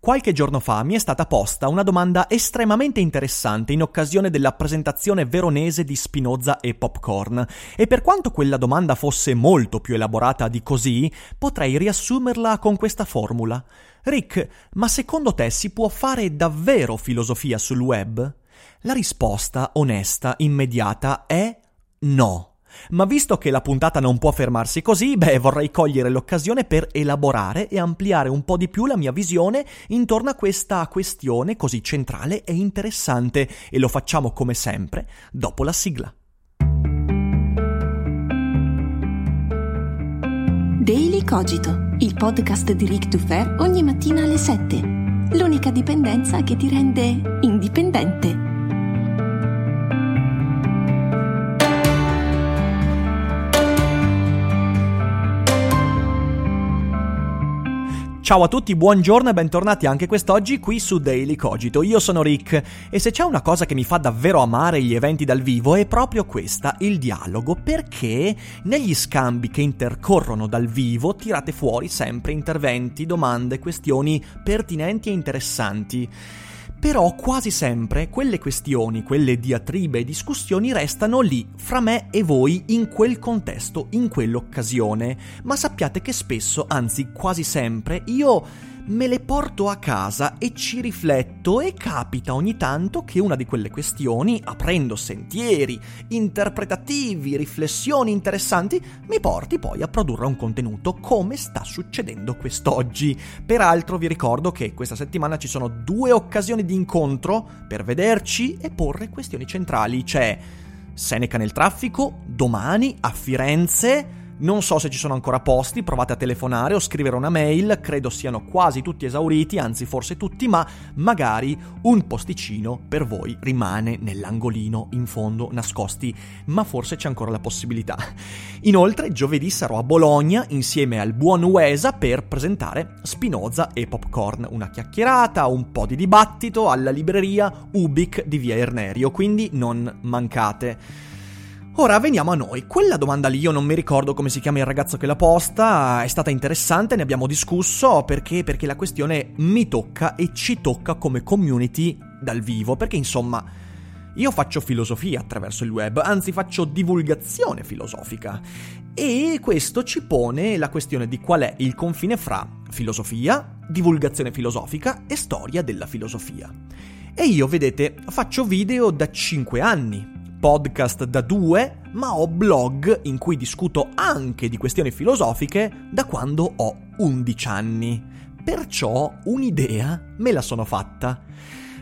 Qualche giorno fa mi è stata posta una domanda estremamente interessante in occasione della presentazione veronese di Spinoza e Popcorn, e per quanto quella domanda fosse molto più elaborata di così, potrei riassumerla con questa formula. Rick, ma secondo te si può fare davvero filosofia sul web? La risposta onesta, immediata, è no. Ma visto che la puntata non può fermarsi così, beh, vorrei cogliere l'occasione per elaborare e ampliare un po' di più la mia visione intorno a questa questione così centrale e interessante e lo facciamo come sempre dopo la sigla. Daily Cogito, il podcast di Rick Dufer ogni mattina alle 7. L'unica dipendenza che ti rende indipendente. Ciao a tutti, buongiorno e bentornati anche quest'oggi qui su Daily Cogito. Io sono Rick e se c'è una cosa che mi fa davvero amare gli eventi dal vivo è proprio questa, il dialogo, perché negli scambi che intercorrono dal vivo tirate fuori sempre interventi, domande, questioni pertinenti e interessanti. Però quasi sempre quelle questioni, quelle diatribe e discussioni restano lì, fra me e voi, in quel contesto, in quell'occasione. Ma sappiate che spesso, anzi quasi sempre, io me le porto a casa e ci rifletto e capita ogni tanto che una di quelle questioni, aprendo sentieri interpretativi, riflessioni interessanti, mi porti poi a produrre un contenuto come sta succedendo quest'oggi. Peraltro vi ricordo che questa settimana ci sono due occasioni di incontro per vederci e porre questioni centrali. C'è Seneca nel traffico, domani a Firenze non so se ci sono ancora posti, provate a telefonare o scrivere una mail, credo siano quasi tutti esauriti, anzi forse tutti, ma magari un posticino per voi rimane nell'angolino in fondo nascosti, ma forse c'è ancora la possibilità. Inoltre giovedì sarò a Bologna insieme al buon Uesa per presentare Spinoza e Popcorn, una chiacchierata, un po' di dibattito alla libreria Ubic di Via Ernerio, quindi non mancate. Ora veniamo a noi. Quella domanda lì io non mi ricordo come si chiama il ragazzo che l'ha posta, è stata interessante, ne abbiamo discusso perché, perché la questione mi tocca e ci tocca come community dal vivo, perché insomma io faccio filosofia attraverso il web, anzi faccio divulgazione filosofica e questo ci pone la questione di qual è il confine fra filosofia, divulgazione filosofica e storia della filosofia. E io, vedete, faccio video da 5 anni, podcast da due, ma ho blog in cui discuto anche di questioni filosofiche da quando ho 11 anni. Perciò un'idea me la sono fatta.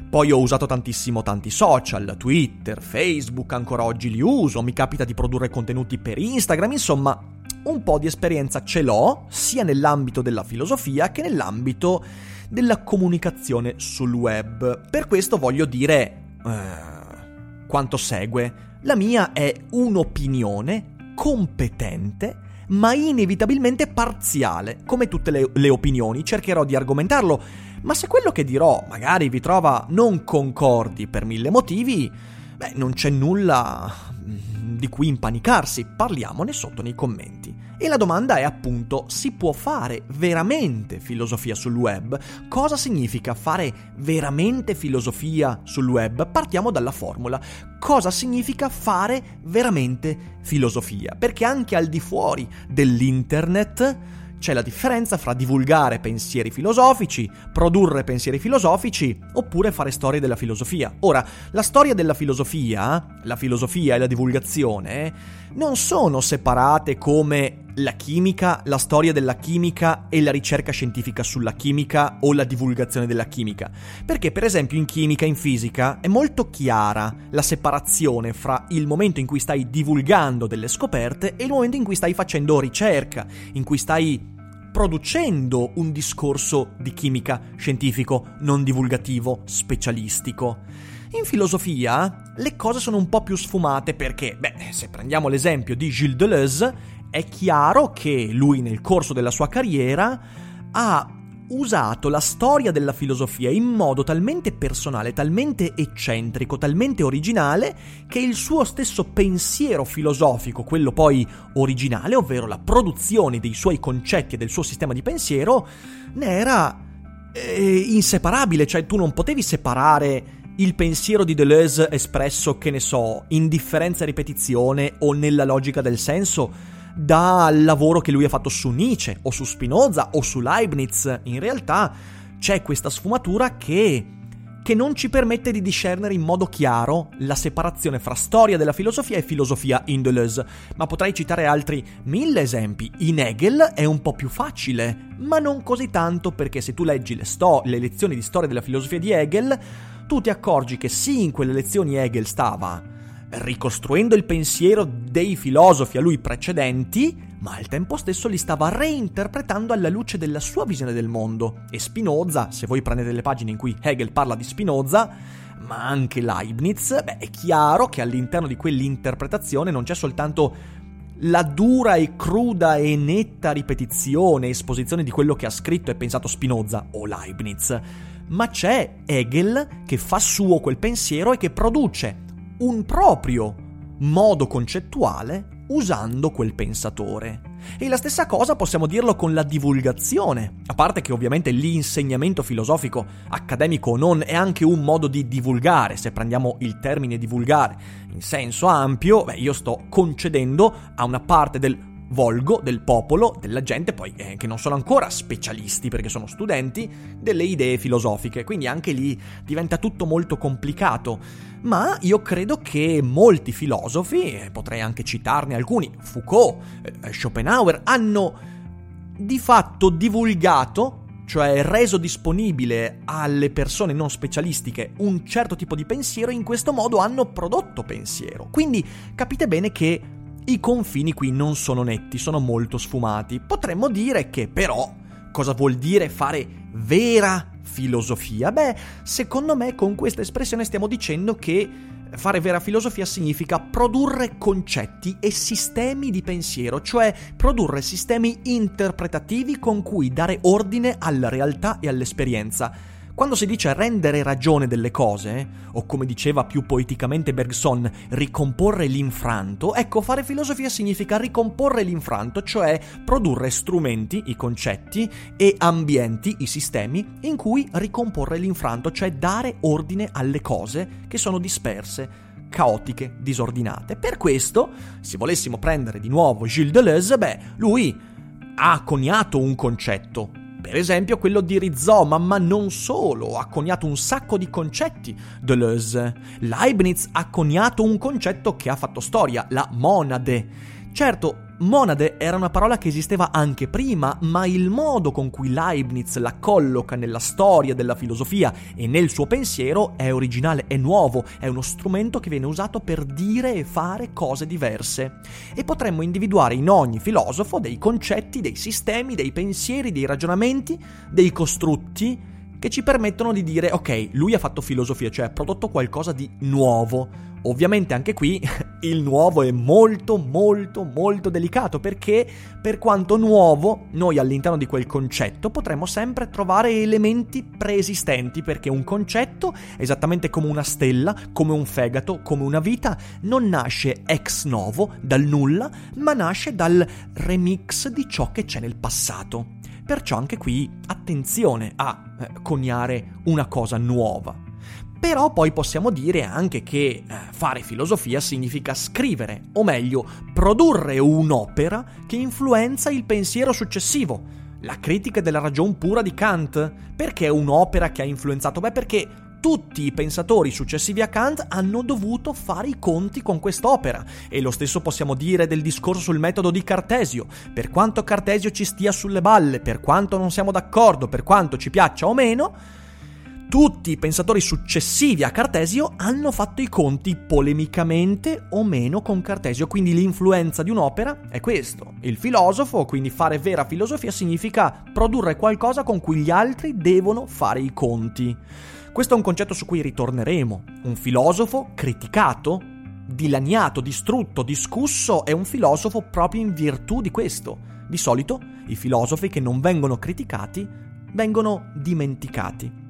Poi ho usato tantissimo tanti social, Twitter, Facebook, ancora oggi li uso, mi capita di produrre contenuti per Instagram, insomma, un po' di esperienza ce l'ho, sia nell'ambito della filosofia che nell'ambito della comunicazione sul web. Per questo voglio dire... Eh, quanto segue. La mia è un'opinione competente, ma inevitabilmente parziale. Come tutte le, le, opinioni, cercherò di argomentarlo, ma se quello che dirò magari vi trova non concordi per mille motivi, beh, non c'è nulla mm, di cui impanicarsi, parliamone sotto nei commenti. E la domanda è appunto, si può fare veramente filosofia sul web? Cosa significa fare veramente filosofia sul web? Partiamo dalla formula. Cosa significa fare veramente filosofia? Perché anche al di fuori dell'internet c'è la differenza fra divulgare pensieri filosofici, produrre pensieri filosofici, oppure fare storie della filosofia. Ora, la storia della filosofia, la filosofia e la divulgazione, non sono separate come la chimica, la storia della chimica e la ricerca scientifica sulla chimica o la divulgazione della chimica. Perché per esempio in chimica in fisica è molto chiara la separazione fra il momento in cui stai divulgando delle scoperte e il momento in cui stai facendo ricerca, in cui stai producendo un discorso di chimica scientifico, non divulgativo, specialistico. In filosofia le cose sono un po' più sfumate perché, beh, se prendiamo l'esempio di Gilles Deleuze, è chiaro che lui nel corso della sua carriera ha usato la storia della filosofia in modo talmente personale, talmente eccentrico, talmente originale, che il suo stesso pensiero filosofico, quello poi originale, ovvero la produzione dei suoi concetti e del suo sistema di pensiero, ne era eh, inseparabile, cioè tu non potevi separare il pensiero di Deleuze espresso, che ne so, in differenza e ripetizione o nella logica del senso, dal lavoro che lui ha fatto su Nietzsche o su Spinoza o su Leibniz. In realtà c'è questa sfumatura che che non ci permette di discernere in modo chiaro la separazione fra storia della filosofia e filosofia in Deleuze, ma potrei citare altri mille esempi. In Hegel è un po' più facile, ma non così tanto perché se tu leggi le, sto- le lezioni di storia della filosofia di Hegel, tu ti accorgi che sì, in quelle lezioni Hegel stava ricostruendo il pensiero dei filosofi a lui precedenti, ma al tempo stesso li stava reinterpretando alla luce della sua visione del mondo. E Spinoza, se voi prendete le pagine in cui Hegel parla di Spinoza, ma anche Leibniz, beh, è chiaro che all'interno di quell'interpretazione non c'è soltanto la dura e cruda e netta ripetizione, esposizione di quello che ha scritto e pensato Spinoza o Leibniz, ma c'è Hegel che fa suo quel pensiero e che produce un proprio modo concettuale usando quel pensatore. E la stessa cosa possiamo dirlo con la divulgazione, a parte che ovviamente l'insegnamento filosofico, accademico o non, è anche un modo di divulgare, se prendiamo il termine divulgare in senso ampio, beh, io sto concedendo a una parte del volgo del popolo, della gente, poi eh, che non sono ancora specialisti perché sono studenti, delle idee filosofiche. Quindi anche lì diventa tutto molto complicato. Ma io credo che molti filosofi, potrei anche citarne alcuni, Foucault, eh, Schopenhauer, hanno di fatto divulgato cioè reso disponibile alle persone non specialistiche un certo tipo di pensiero, in questo modo hanno prodotto pensiero. Quindi capite bene che i confini qui non sono netti, sono molto sfumati. Potremmo dire che però cosa vuol dire fare vera filosofia? Beh, secondo me con questa espressione stiamo dicendo che fare vera filosofia significa produrre concetti e sistemi di pensiero, cioè produrre sistemi interpretativi con cui dare ordine alla realtà e all'esperienza quando si dice rendere ragione delle cose, o come diceva più poeticamente Bergson, ricomporre l'infranto, ecco, fare filosofia significa ricomporre l'infranto, cioè produrre strumenti, i concetti, e ambienti, i sistemi, in cui ricomporre l'infranto, cioè dare ordine alle cose che sono disperse caotiche, disordinate. Per questo, se volessimo prendere di nuovo Gilles Deleuze, beh, lui ha coniato un concetto, per esempio quello di rizoma, ma non solo, ha coniato un sacco di concetti. Deleuze. Leibniz ha coniato un concetto che ha fatto storia, la monade. Certo, Monade era una parola che esisteva anche prima, ma il modo con cui Leibniz la colloca nella storia della filosofia e nel suo pensiero è originale, è nuovo, è uno strumento che viene usato per dire e fare cose diverse. E potremmo individuare in ogni filosofo dei concetti, dei sistemi, dei pensieri, dei ragionamenti, dei costrutti che ci permettono di dire ok, lui ha fatto filosofia, cioè ha prodotto qualcosa di nuovo. Ovviamente anche qui il nuovo è molto molto molto delicato perché per quanto nuovo noi all'interno di quel concetto potremmo sempre trovare elementi preesistenti perché un concetto, esattamente come una stella, come un fegato, come una vita, non nasce ex novo dal nulla, ma nasce dal remix di ciò che c'è nel passato. Perciò anche qui attenzione a eh, coniare una cosa nuova. Però poi possiamo dire anche che eh, fare filosofia significa scrivere, o meglio, produrre un'opera che influenza il pensiero successivo. La critica della ragion pura di Kant. Perché un'opera che ha influenzato? Beh, perché tutti i pensatori successivi a Kant hanno dovuto fare i conti con quest'opera e lo stesso possiamo dire del discorso sul metodo di Cartesio. Per quanto Cartesio ci stia sulle balle, per quanto non siamo d'accordo, per quanto ci piaccia o meno, tutti i pensatori successivi a Cartesio hanno fatto i conti polemicamente o meno con Cartesio, quindi l'influenza di un'opera è questo. Il filosofo, quindi fare vera filosofia, significa produrre qualcosa con cui gli altri devono fare i conti. Questo è un concetto su cui ritorneremo. Un filosofo criticato, dilaniato, distrutto, discusso è un filosofo proprio in virtù di questo. Di solito i filosofi che non vengono criticati vengono dimenticati.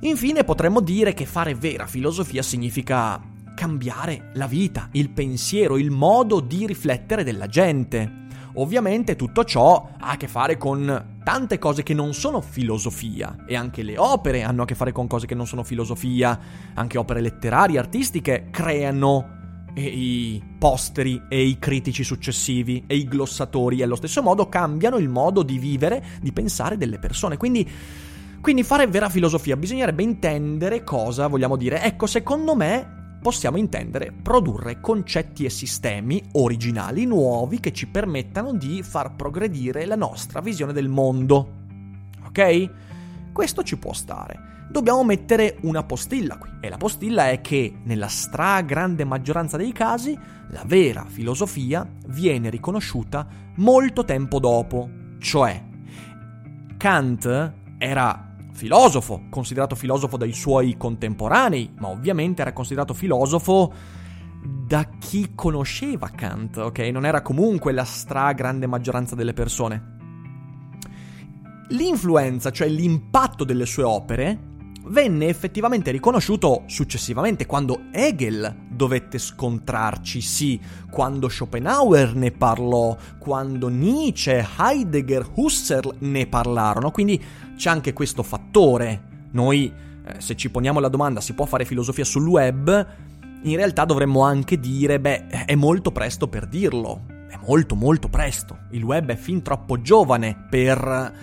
Infine potremmo dire che fare vera filosofia significa cambiare la vita, il pensiero, il modo di riflettere della gente. Ovviamente tutto ciò ha a che fare con tante cose che non sono filosofia e anche le opere hanno a che fare con cose che non sono filosofia, anche opere letterarie, artistiche creano i posteri e i critici successivi e i glossatori allo stesso modo cambiano il modo di vivere, di pensare delle persone. Quindi quindi fare vera filosofia bisognerebbe intendere cosa vogliamo dire. Ecco, secondo me possiamo intendere produrre concetti e sistemi originali, nuovi, che ci permettano di far progredire la nostra visione del mondo. Ok? Questo ci può stare. Dobbiamo mettere una postilla qui. E la postilla è che nella stragrande maggioranza dei casi la vera filosofia viene riconosciuta molto tempo dopo. Cioè, Kant era filosofo, considerato filosofo dai suoi contemporanei, ma ovviamente era considerato filosofo da chi conosceva Kant, ok? Non era comunque la stragrande maggioranza delle persone. L'influenza, cioè l'impatto delle sue opere, venne effettivamente riconosciuto successivamente quando Hegel dovette scontrarci, sì, quando Schopenhauer ne parlò, quando Nietzsche, Heidegger, Husserl ne parlarono, quindi c'è anche questo fattore. Noi, eh, se ci poniamo la domanda si può fare filosofia sul web, in realtà dovremmo anche dire, beh, è molto presto per dirlo, è molto molto presto, il web è fin troppo giovane per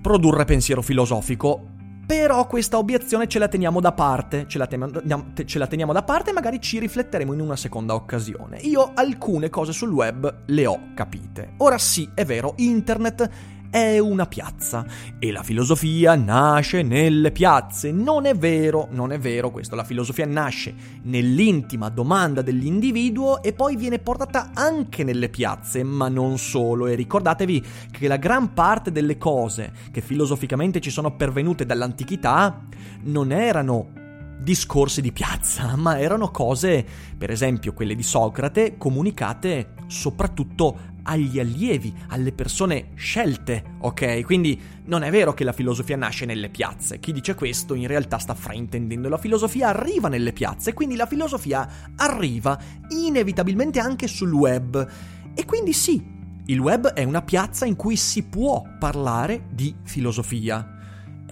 produrre pensiero filosofico, però questa obiezione ce la teniamo da parte, ce la, teniamo, ce la teniamo da parte e magari ci rifletteremo in una seconda occasione. Io alcune cose sul web le ho capite. Ora sì, è vero, internet è una piazza e la filosofia nasce nelle piazze. Non è vero, non è vero questo, la filosofia nasce nell'intima domanda dell'individuo e poi viene portata anche nelle piazze, ma non solo. E ricordatevi che la gran parte delle cose che filosoficamente ci sono pervenute dall'antichità non erano discorsi di piazza, ma erano cose, per esempio quelle di Socrate, comunicate soprattutto agli allievi, alle persone scelte, ok? Quindi non è vero che la filosofia nasce nelle piazze. Chi dice questo in realtà sta fraintendendo. La filosofia arriva nelle piazze, quindi la filosofia arriva inevitabilmente anche sul web. E quindi sì, il web è una piazza in cui si può parlare di filosofia.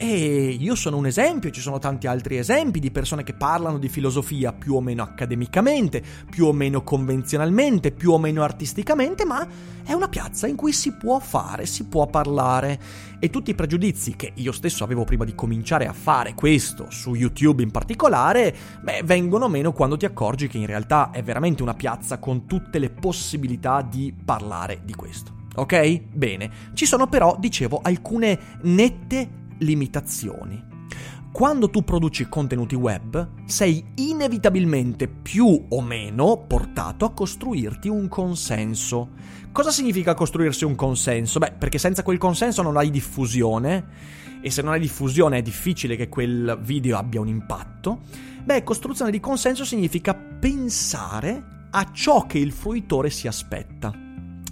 E io sono un esempio, ci sono tanti altri esempi di persone che parlano di filosofia più o meno accademicamente, più o meno convenzionalmente, più o meno artisticamente, ma è una piazza in cui si può fare, si può parlare. E tutti i pregiudizi che io stesso avevo prima di cominciare a fare questo, su YouTube in particolare, beh, vengono meno quando ti accorgi che in realtà è veramente una piazza con tutte le possibilità di parlare di questo. Ok? Bene. Ci sono però, dicevo, alcune nette limitazioni. Quando tu produci contenuti web, sei inevitabilmente più o meno portato a costruirti un consenso. Cosa significa costruirsi un consenso? Beh, perché senza quel consenso non hai diffusione e se non hai diffusione è difficile che quel video abbia un impatto. Beh, costruzione di consenso significa pensare a ciò che il fruitore si aspetta.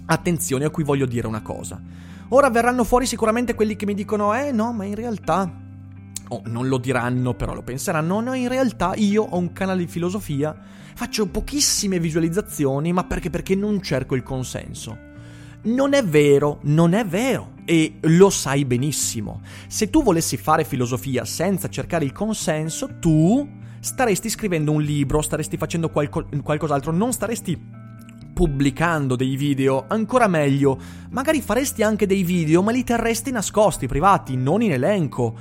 Attenzione a cui voglio dire una cosa. Ora verranno fuori sicuramente quelli che mi dicono, eh no, ma in realtà... Oh, non lo diranno, però lo penseranno. No, in realtà io ho un canale di filosofia, faccio pochissime visualizzazioni, ma perché? Perché non cerco il consenso. Non è vero, non è vero. E lo sai benissimo. Se tu volessi fare filosofia senza cercare il consenso, tu staresti scrivendo un libro, staresti facendo qualco- qualcos'altro, non staresti pubblicando dei video, ancora meglio, magari faresti anche dei video ma li terresti nascosti, privati, non in elenco.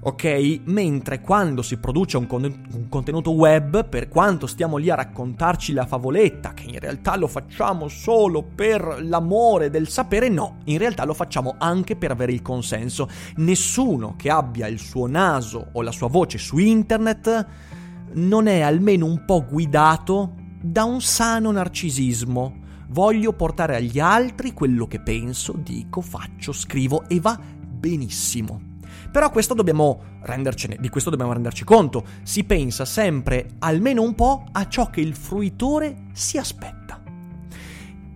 ok? Mentre quando si produce un, con- un, contenuto web, per quanto stiamo lì a raccontarci la favoletta, che in realtà lo facciamo solo per l'amore del sapere, no, in realtà lo facciamo anche per avere il consenso. Nessuno che abbia il suo naso o la sua voce su internet non è almeno un po' guidato da un sano narcisismo. Voglio portare agli altri quello che penso, dico, faccio, scrivo e va benissimo. Però questo di questo dobbiamo renderci conto. Si pensa sempre almeno un po' a ciò che il fruitore si aspetta.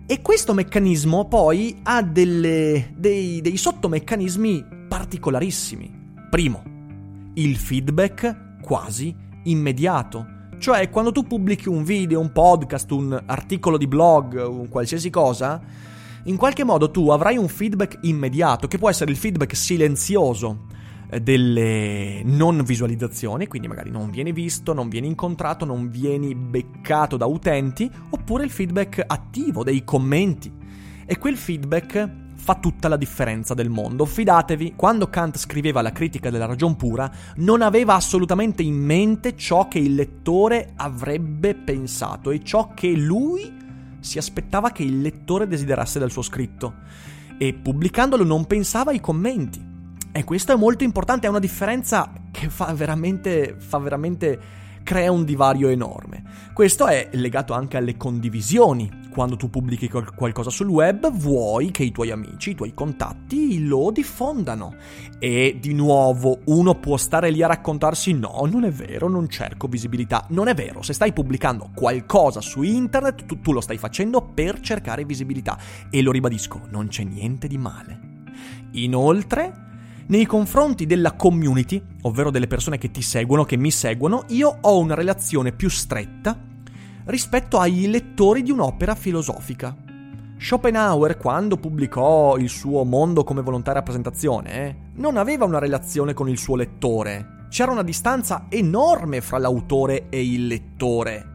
E questo meccanismo poi ha delle, dei, dei sottomeccanismi particolarissimi. Primo, il feedback quasi immediato. Cioè, quando tu pubblichi un video, un podcast, un articolo di blog, un qualsiasi cosa, in qualche modo tu avrai un feedback immediato, che può essere il feedback silenzioso eh, delle non visualizzazioni, quindi magari non vieni visto, non vieni incontrato, non vieni beccato da utenti, oppure il feedback attivo dei commenti. E quel feedback fa tutta la differenza del mondo. Fidatevi, quando Kant scriveva la critica della ragion pura, non aveva assolutamente in mente ciò che il lettore avrebbe pensato e ciò che lui si aspettava che il lettore desiderasse dal suo scritto. E pubblicandolo non pensava ai commenti. E questo è molto importante, è una differenza che fa veramente, fa veramente crea un divario enorme. Questo è legato anche alle condivisioni. Quando tu pubblichi qualcosa sul web, vuoi che i tuoi amici, i tuoi contatti lo diffondano. E di nuovo, uno può stare lì a raccontarsi: no, non è vero, non cerco visibilità. Non è vero, se stai pubblicando qualcosa su internet, tu, tu lo stai facendo per cercare visibilità. E lo ribadisco, non c'è niente di male. Inoltre, nei confronti della community, ovvero delle persone che ti seguono, che mi seguono, io ho una relazione più stretta rispetto ai lettori di un'opera filosofica. Schopenhauer, quando pubblicò il suo Mondo come volontà e rappresentazione, eh, non aveva una relazione con il suo lettore. C'era una distanza enorme fra l'autore e il lettore.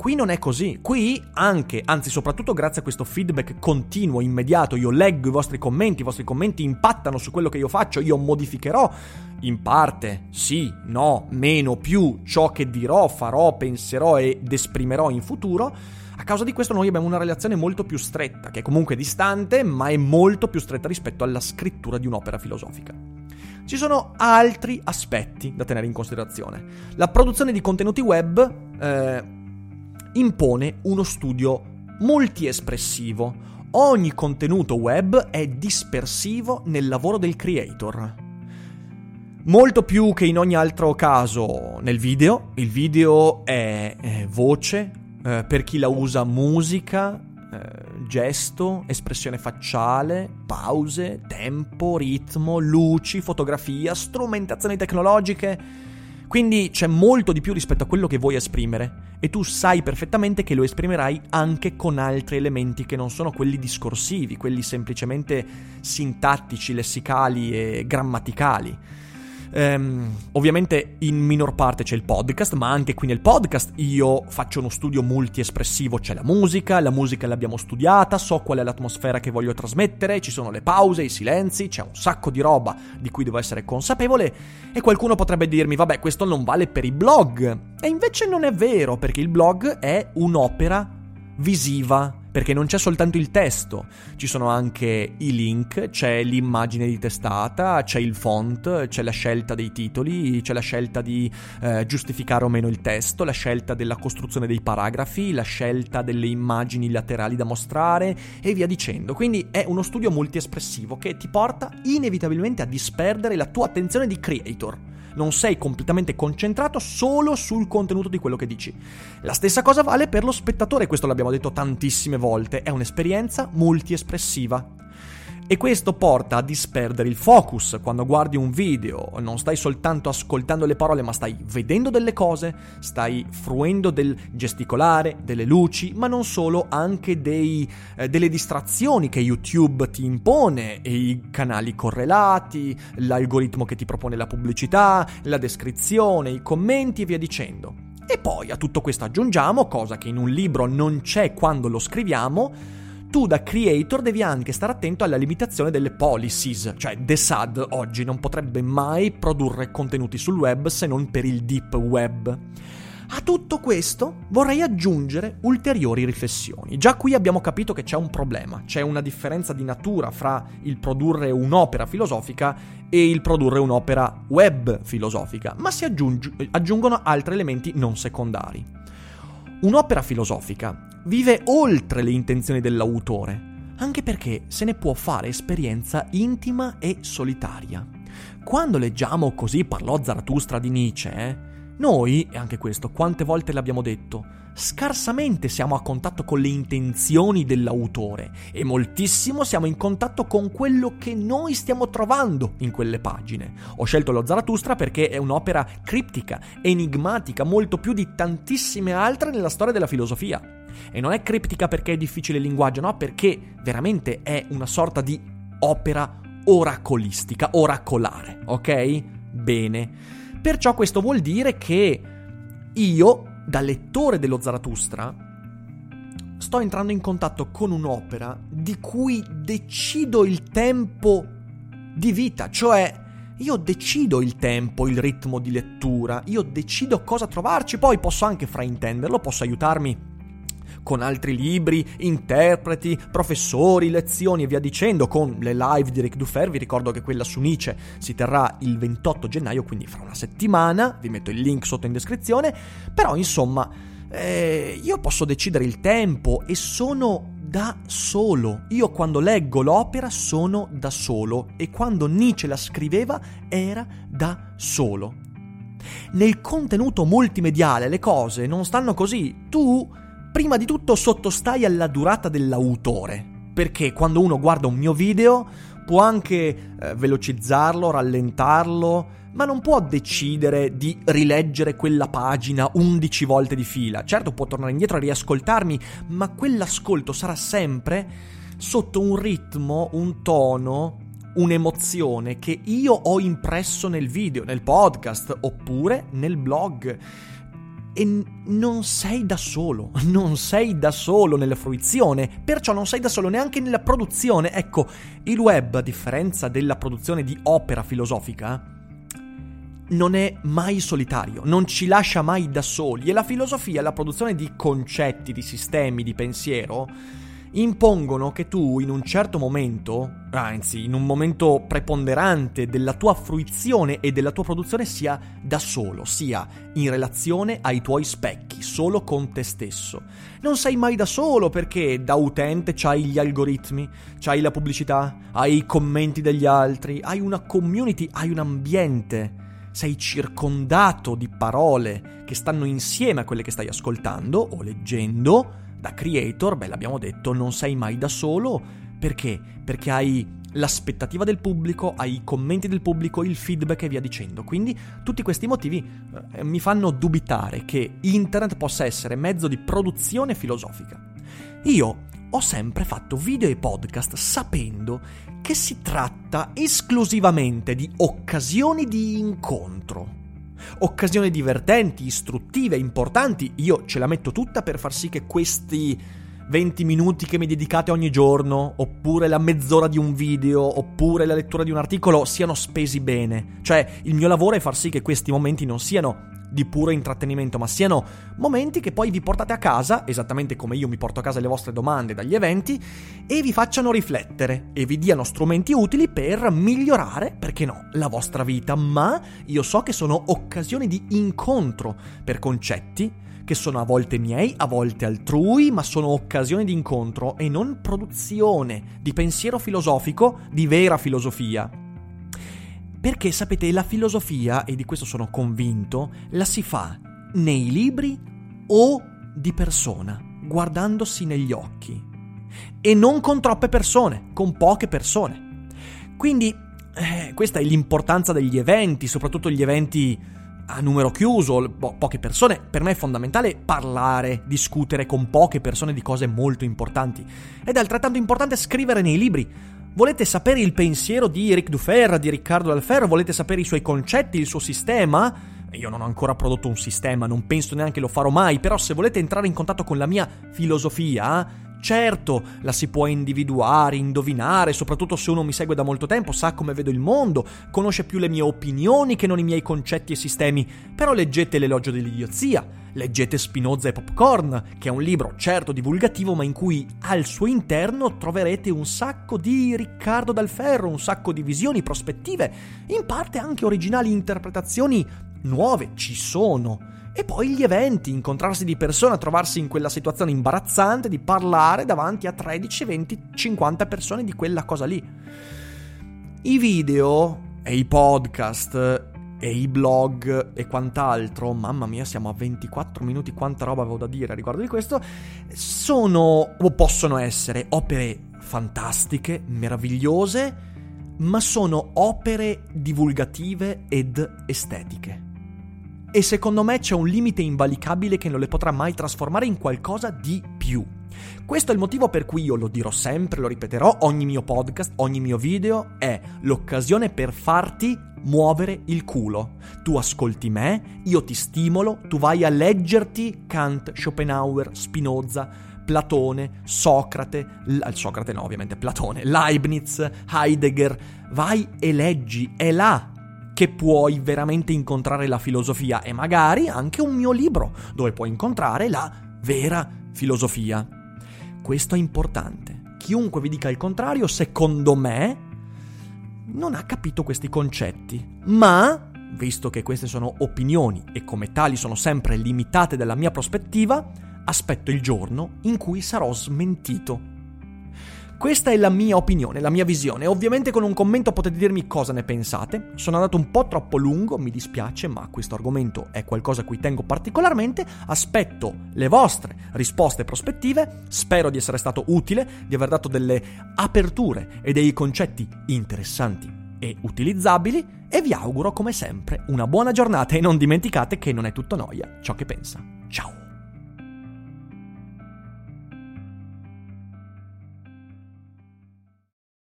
Qui non è così. Qui anche, anzi soprattutto grazie a questo feedback continuo, immediato, io leggo i vostri commenti, i vostri commenti impattano su quello che io faccio, io modificherò in parte, sì, no, meno, più ciò che dirò, farò, penserò ed esprimerò in futuro. A causa di questo noi abbiamo una relazione molto più stretta, che è comunque distante, ma è molto più stretta rispetto alla scrittura di un'opera filosofica. Ci sono altri aspetti da tenere in considerazione. La produzione di contenuti web eh, impone uno studio multiespressivo. Ogni contenuto web è dispersivo nel lavoro del creator. Molto più che in ogni altro caso nel video, il video è, voce, eh, per chi la usa musica, eh, gesto, espressione facciale, pause, tempo, ritmo, luci, fotografia, strumentazioni tecnologiche quindi c'è molto di più rispetto a quello che vuoi esprimere e tu sai perfettamente che lo esprimerai anche con altri elementi che non sono quelli discorsivi, quelli semplicemente sintattici, lessicali e grammaticali. Um, ovviamente in minor parte c'è il podcast, ma anche qui nel podcast io faccio uno studio multiespressivo, c'è la musica, la musica l'abbiamo studiata, so qual è l'atmosfera che voglio trasmettere, ci sono le pause, i silenzi, c'è un sacco di roba di cui devo essere consapevole e qualcuno potrebbe dirmi vabbè questo non vale per i blog. E invece non è vero perché il blog è un'opera visiva perché non c'è soltanto il testo, ci sono anche i link, c'è l'immagine di testata, c'è il font, c'è la scelta dei titoli, c'è la scelta di eh, giustificare o meno il testo, la scelta della costruzione dei paragrafi, la scelta delle immagini laterali da mostrare e via dicendo. Quindi è uno studio multiespressivo che ti porta inevitabilmente a disperdere la tua attenzione di creator non sei completamente concentrato solo sul contenuto di quello che dici. La stessa cosa vale per lo spettatore, questo l'abbiamo detto tantissime volte, è un'esperienza multiespressiva. E questo porta a disperdere il focus quando guardi un video, non stai soltanto ascoltando le parole, ma stai vedendo delle cose, stai fruendo del gesticolare, delle luci, ma non solo, anche dei, eh, delle distrazioni che YouTube ti impone, e i canali correlati, l'algoritmo che ti propone la pubblicità, la descrizione, i commenti e via dicendo. E poi a tutto questo aggiungiamo, cosa che in un libro non c'è quando lo scriviamo, tu da creator devi anche stare attento alla limitazione delle policies, cioè The SAD oggi non potrebbe mai produrre contenuti sul web se non per il deep web. A tutto questo vorrei aggiungere ulteriori riflessioni. Già qui abbiamo capito che c'è un problema, c'è una differenza di natura fra il produrre un'opera filosofica e il produrre un'opera web filosofica, ma si aggiung- aggiungono altri elementi non secondari. Un'opera filosofica vive oltre le intenzioni dell'autore, anche perché se ne può fare esperienza intima e solitaria. Quando leggiamo Così parlò Zarathustra di Nietzsche, eh, noi, e anche questo, quante volte l'abbiamo detto, scarsamente siamo a contatto con le intenzioni dell'autore e moltissimo siamo in contatto con quello che noi stiamo trovando in quelle pagine. Ho scelto lo Zarathustra perché è un'opera criptica, enigmatica, molto più di tantissime altre nella storia della filosofia. E non è criptica perché è difficile il linguaggio, no, perché veramente è una sorta di opera oracolistica, oracolare, ok? Bene. Perciò questo vuol dire che io, da lettore dello Zarathustra, sto entrando in contatto con un'opera di cui decido il tempo di vita, cioè io decido il tempo, il ritmo di lettura, io decido cosa trovarci, poi posso anche fraintenderlo, posso aiutarmi con altri libri, interpreti, professori, lezioni e via dicendo, con le live di Ric Dufer. Vi ricordo che quella su Nietzsche si terrà il 28 gennaio, quindi fra una settimana. Vi metto il link sotto in descrizione. Però, insomma, eh, io posso decidere il tempo e sono da solo. Io quando leggo l'opera sono da solo e quando Nietzsche la scriveva era da solo. Nel contenuto multimediale le cose non stanno così. Tu prima di tutto sottostai alla durata dell'autore, perché quando uno guarda un mio video può anche eh, velocizzarlo, rallentarlo, ma non può decidere di rileggere quella pagina 11 volte di fila. Certo può tornare indietro e riascoltarmi, ma quell'ascolto sarà sempre sotto un ritmo, un tono, un'emozione che io ho impresso nel video, nel podcast oppure nel blog e non sei da solo, non sei da solo nella fruizione, perciò non sei da solo neanche nella produzione. Ecco, il web, a differenza della produzione di opera filosofica, non è mai solitario, non ci lascia mai da soli e la filosofia, la produzione di concetti, di sistemi, di pensiero, impongono che tu in un certo momento, anzi in un momento preponderante della tua fruizione e della tua produzione sia da solo, sia in relazione ai tuoi specchi, solo con te stesso. Non sei mai da solo perché da utente c'hai gli algoritmi, c'hai la pubblicità, hai i commenti degli altri, hai una community, hai un ambiente. Sei circondato di parole che stanno insieme a quelle che stai ascoltando o leggendo da creator, beh, l'abbiamo detto, non sei mai da solo. Perché? Perché hai l'aspettativa del pubblico, hai i commenti del pubblico, il feedback e via dicendo. Quindi tutti questi motivi eh, mi fanno dubitare che internet possa essere mezzo di produzione filosofica. Io ho sempre fatto video e podcast sapendo che si tratta esclusivamente di occasioni di incontro occasioni divertenti, istruttive, importanti, io ce la metto tutta per far sì che questi 20 minuti che mi dedicate ogni giorno, oppure la mezz'ora di un video, oppure la lettura di un articolo siano spesi bene. Cioè, il mio lavoro è far sì che questi momenti non siano di puro intrattenimento, ma siano momenti che poi vi portate a casa, esattamente come io mi porto a casa le vostre domande dagli eventi, e vi facciano riflettere e vi diano strumenti utili per migliorare, perché no, la vostra vita, ma io so che sono occasioni di incontro per concetti che sono a volte miei, a volte altrui, ma sono occasioni di incontro e non produzione di pensiero filosofico, di vera filosofia. Perché sapete, la filosofia, e di questo sono convinto, la si fa nei libri o di persona, guardandosi negli occhi. E non con troppe persone, con poche persone. Quindi eh, questa è l'importanza degli eventi, soprattutto gli eventi a numero chiuso, po- poche persone. Per me è fondamentale parlare, discutere con poche persone di cose molto importanti. Ed è altrettanto importante scrivere nei libri Volete sapere il pensiero di Eric Dufer, di Riccardo Alferro? Volete sapere i suoi concetti, il suo sistema? Io non ho ancora prodotto un sistema, non penso neanche lo farò mai, però se volete entrare in contatto con la mia filosofia, Certo, la si può individuare, indovinare, soprattutto se uno mi segue da molto tempo, sa come vedo il mondo, conosce più le mie opinioni che non i miei concetti e sistemi, però leggete l'elogio dell'idiozia, leggete Spinoza e Popcorn, che è un libro certo divulgativo, ma in cui al suo interno troverete un sacco di Riccardo Dal Ferro, un sacco di visioni, prospettive, in parte anche originali interpretazioni nuove, ci sono. E poi gli eventi, incontrarsi di persona, trovarsi in quella situazione imbarazzante di parlare davanti a 13, 20, 50 persone di quella cosa lì. I video e i podcast e i blog e quant'altro, mamma mia, siamo a 24 minuti, quanta roba avevo da dire riguardo di questo, sono o possono essere opere fantastiche, meravigliose, ma sono opere divulgative ed estetiche. E secondo me c'è un limite invalicabile che non le potrà mai trasformare in qualcosa di più. Questo è il motivo per cui io lo dirò sempre, lo ripeterò, ogni mio podcast, ogni mio video è l'occasione per farti muovere il culo. Tu ascolti me, io ti stimolo, tu vai a leggerti Kant, Schopenhauer, Spinoza, Platone, Socrate, L- Socrate no ovviamente, Platone, Leibniz, Heidegger, vai e leggi, è là che puoi veramente incontrare la filosofia e magari anche un mio libro dove puoi incontrare la vera filosofia. Questo è importante. Chiunque vi dica il contrario, secondo me, non ha capito questi concetti. Ma, visto che queste sono opinioni e come tali sono sempre limitate dalla mia prospettiva, aspetto il giorno in cui sarò smentito. Questa è la mia opinione, la mia visione. Ovviamente con un commento potete dirmi cosa ne pensate. Sono andato un po' troppo lungo, mi dispiace, ma questo argomento è qualcosa a cui tengo particolarmente. Aspetto le vostre risposte e prospettive. Spero di essere stato utile, di aver dato delle aperture e dei concetti interessanti e utilizzabili e vi auguro come sempre una buona giornata e non dimenticate che non è tutto noia ciò che pensa. Ciao!